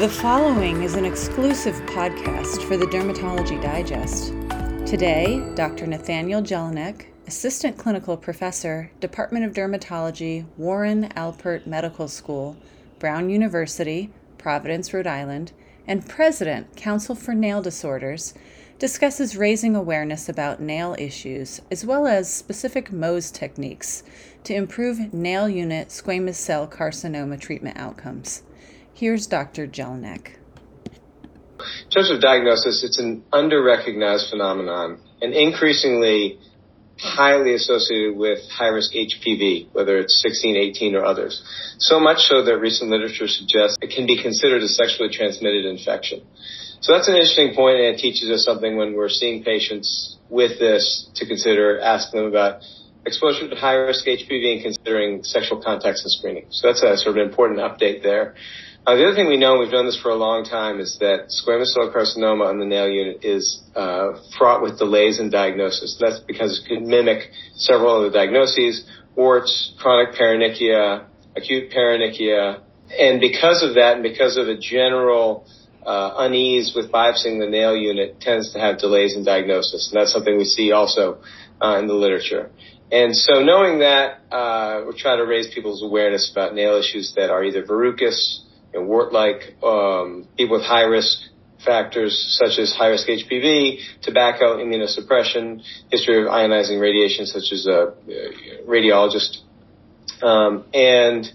The following is an exclusive podcast for the Dermatology Digest. Today, Dr. Nathaniel Jellinek, Assistant Clinical Professor, Department of Dermatology, Warren Alpert Medical School, Brown University, Providence, Rhode Island, and President, Council for Nail Disorders, discusses raising awareness about nail issues as well as specific Mohs techniques to improve nail unit squamous cell carcinoma treatment outcomes. Here's Dr. Jellinek. In terms of diagnosis, it's an under-recognized phenomenon and increasingly highly associated with high-risk HPV, whether it's 16, 18, or others. So much so that recent literature suggests it can be considered a sexually transmitted infection. So that's an interesting point, and it teaches us something when we're seeing patients with this to consider, asking them about exposure to high-risk HPV and considering sexual contacts and screening. So that's a sort of important update there. Uh, the other thing we know, and we've done this for a long time, is that squamous cell carcinoma on the nail unit is uh, fraught with delays in diagnosis. That's because it can mimic several other diagnoses, warts, chronic paronychia, acute paronychia, and because of that, and because of a general uh, unease with biopsying the nail unit, tends to have delays in diagnosis, and that's something we see also uh, in the literature. And so, knowing that, uh, we're trying to raise people's awareness about nail issues that are either verrucous know, wart-like um, people with high risk factors such as high risk HPV, tobacco, immunosuppression, history of ionizing radiation such as a radiologist, um, and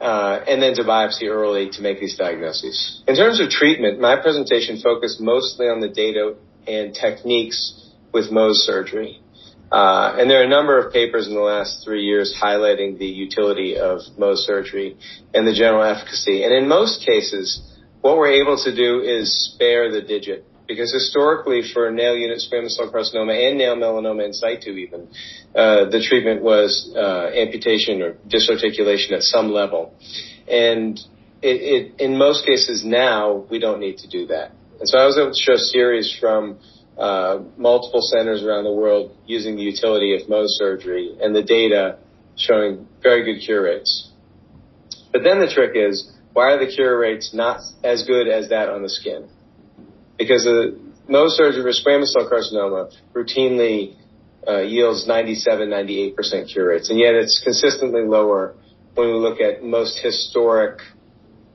uh, and then to biopsy early to make these diagnoses. In terms of treatment, my presentation focused mostly on the data and techniques with Mohs surgery. Uh, and there are a number of papers in the last three years highlighting the utility of Mohs surgery and the general efficacy. And in most cases, what we're able to do is spare the digit. Because historically, for nail unit squamous cell carcinoma and nail melanoma in situ even, uh, the treatment was uh, amputation or disarticulation at some level. And it, it, in most cases now, we don't need to do that. And so I was able to show series from uh, multiple centers around the world using the utility of Mohs surgery and the data showing very good cure rates. But then the trick is, why are the cure rates not as good as that on the skin? Because the Mohs surgery for squamous cell carcinoma routinely uh, yields 97, 98% cure rates, and yet it's consistently lower when we look at most historic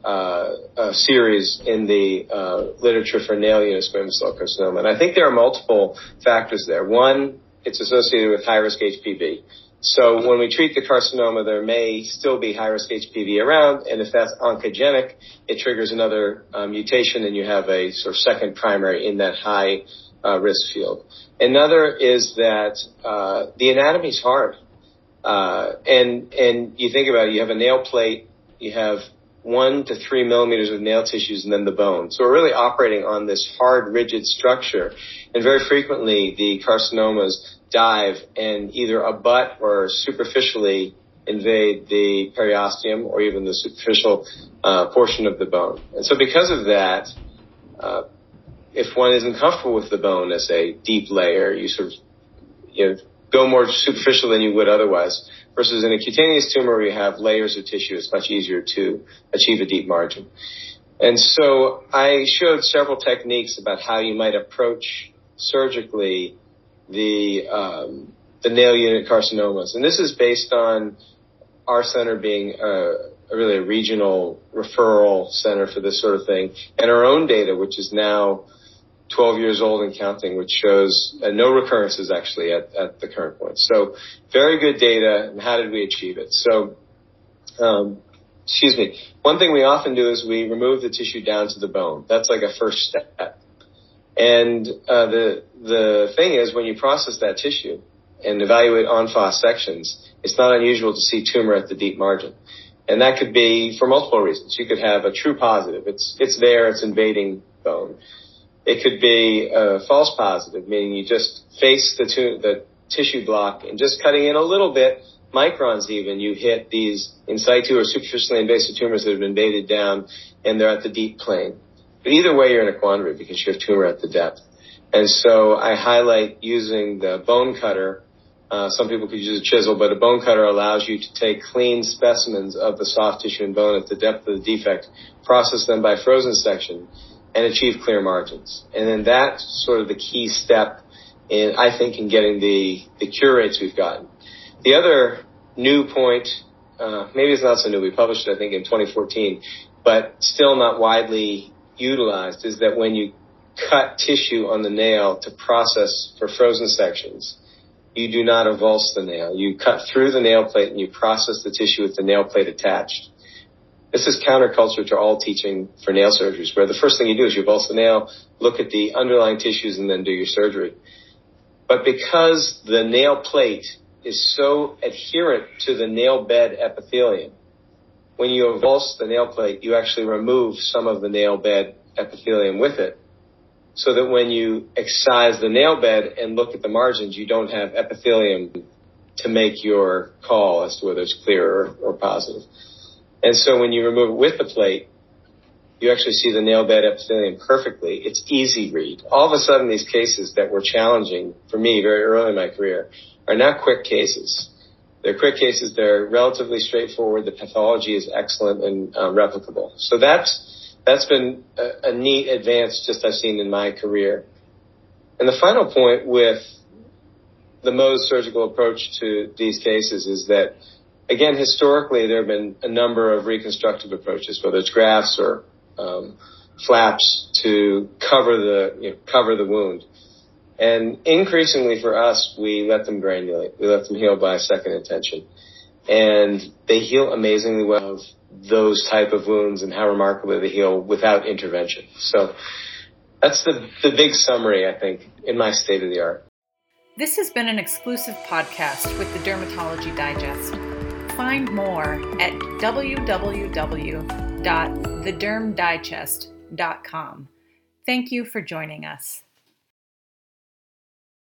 uh, uh, series in the uh, literature for nail unit squamous cell carcinoma. And I think there are multiple factors there. One, it's associated with high risk HPV. So when we treat the carcinoma, there may still be high risk HPV around, and if that's oncogenic, it triggers another uh, mutation, and you have a sort of second primary in that high uh, risk field. Another is that uh, the anatomy is hard, and and you think about it, you have a nail plate, you have one to three millimeters of nail tissues and then the bone. So we're really operating on this hard, rigid structure. And very frequently the carcinomas dive and either abut or superficially invade the periosteum or even the superficial uh, portion of the bone. And so because of that, uh, if one isn't comfortable with the bone as a deep layer, you sort of you know, go more superficial than you would otherwise. Versus in a cutaneous tumor where you have layers of tissue, it's much easier to achieve a deep margin. And so I showed several techniques about how you might approach surgically the um, the nail unit carcinomas, and this is based on our center being a, a really a regional referral center for this sort of thing, and our own data, which is now 12 years old and counting, which shows uh, no recurrences actually at, at the current point. So very good data. And how did we achieve it? So, um, excuse me. One thing we often do is we remove the tissue down to the bone. That's like a first step. And uh, the the thing is, when you process that tissue and evaluate face sections, it's not unusual to see tumor at the deep margin. And that could be for multiple reasons. You could have a true positive. It's it's there. It's invading bone. It could be a false positive, meaning you just face the, the tissue block and just cutting in a little bit, microns even, you hit these in situ or superficially invasive tumors that have been invaded down and they're at the deep plane. But either way, you're in a quandary because you have tumor at the depth. And so I highlight using the bone cutter Uh, some people could use a chisel, but a bone cutter allows you to take clean specimens of the soft tissue and bone at the depth of the defect, process them by frozen section, and achieve clear margins. And then that's sort of the key step in, I think, in getting the, the cure rates we've gotten. The other new point, uh, maybe it's not so new, we published it, I think, in 2014, but still not widely utilized, is that when you cut tissue on the nail to process for frozen sections, you do not avulse the nail. You cut through the nail plate and you process the tissue with the nail plate attached. This is counterculture to all teaching for nail surgeries, where the first thing you do is you the nail, look at the underlying tissues, and then do your surgery. But because the nail plate is so adherent to the nail bed epithelium, when you avulse the nail plate, you actually remove some of the nail bed epithelium with it so that when you excise the nail bed and look at the margins, you don't have epithelium to make your call as to whether it's clear or, or positive. And so when you remove it with the plate, you actually see the nail bed epithelium perfectly. It's easy read. All of a sudden, these cases that were challenging for me very early in my career are not quick cases. They're quick cases. They're relatively straightforward. The pathology is excellent and uh, replicable. So that's that's been a, a neat advance just I've seen in my career. And the final point with the Mohs surgical approach to these cases is that, again, historically there have been a number of reconstructive approaches, whether it's grafts or um, flaps to cover the you know, cover the wound. And increasingly for us, we let them granulate. We let them heal by second intention, and they heal amazingly well of those type of wounds and how remarkably they heal without intervention. So that's the, the big summary, I think, in my state of the art. This has been an exclusive podcast with the Dermatology Digest. Find more at www.thedermdigest.com. Thank you for joining us.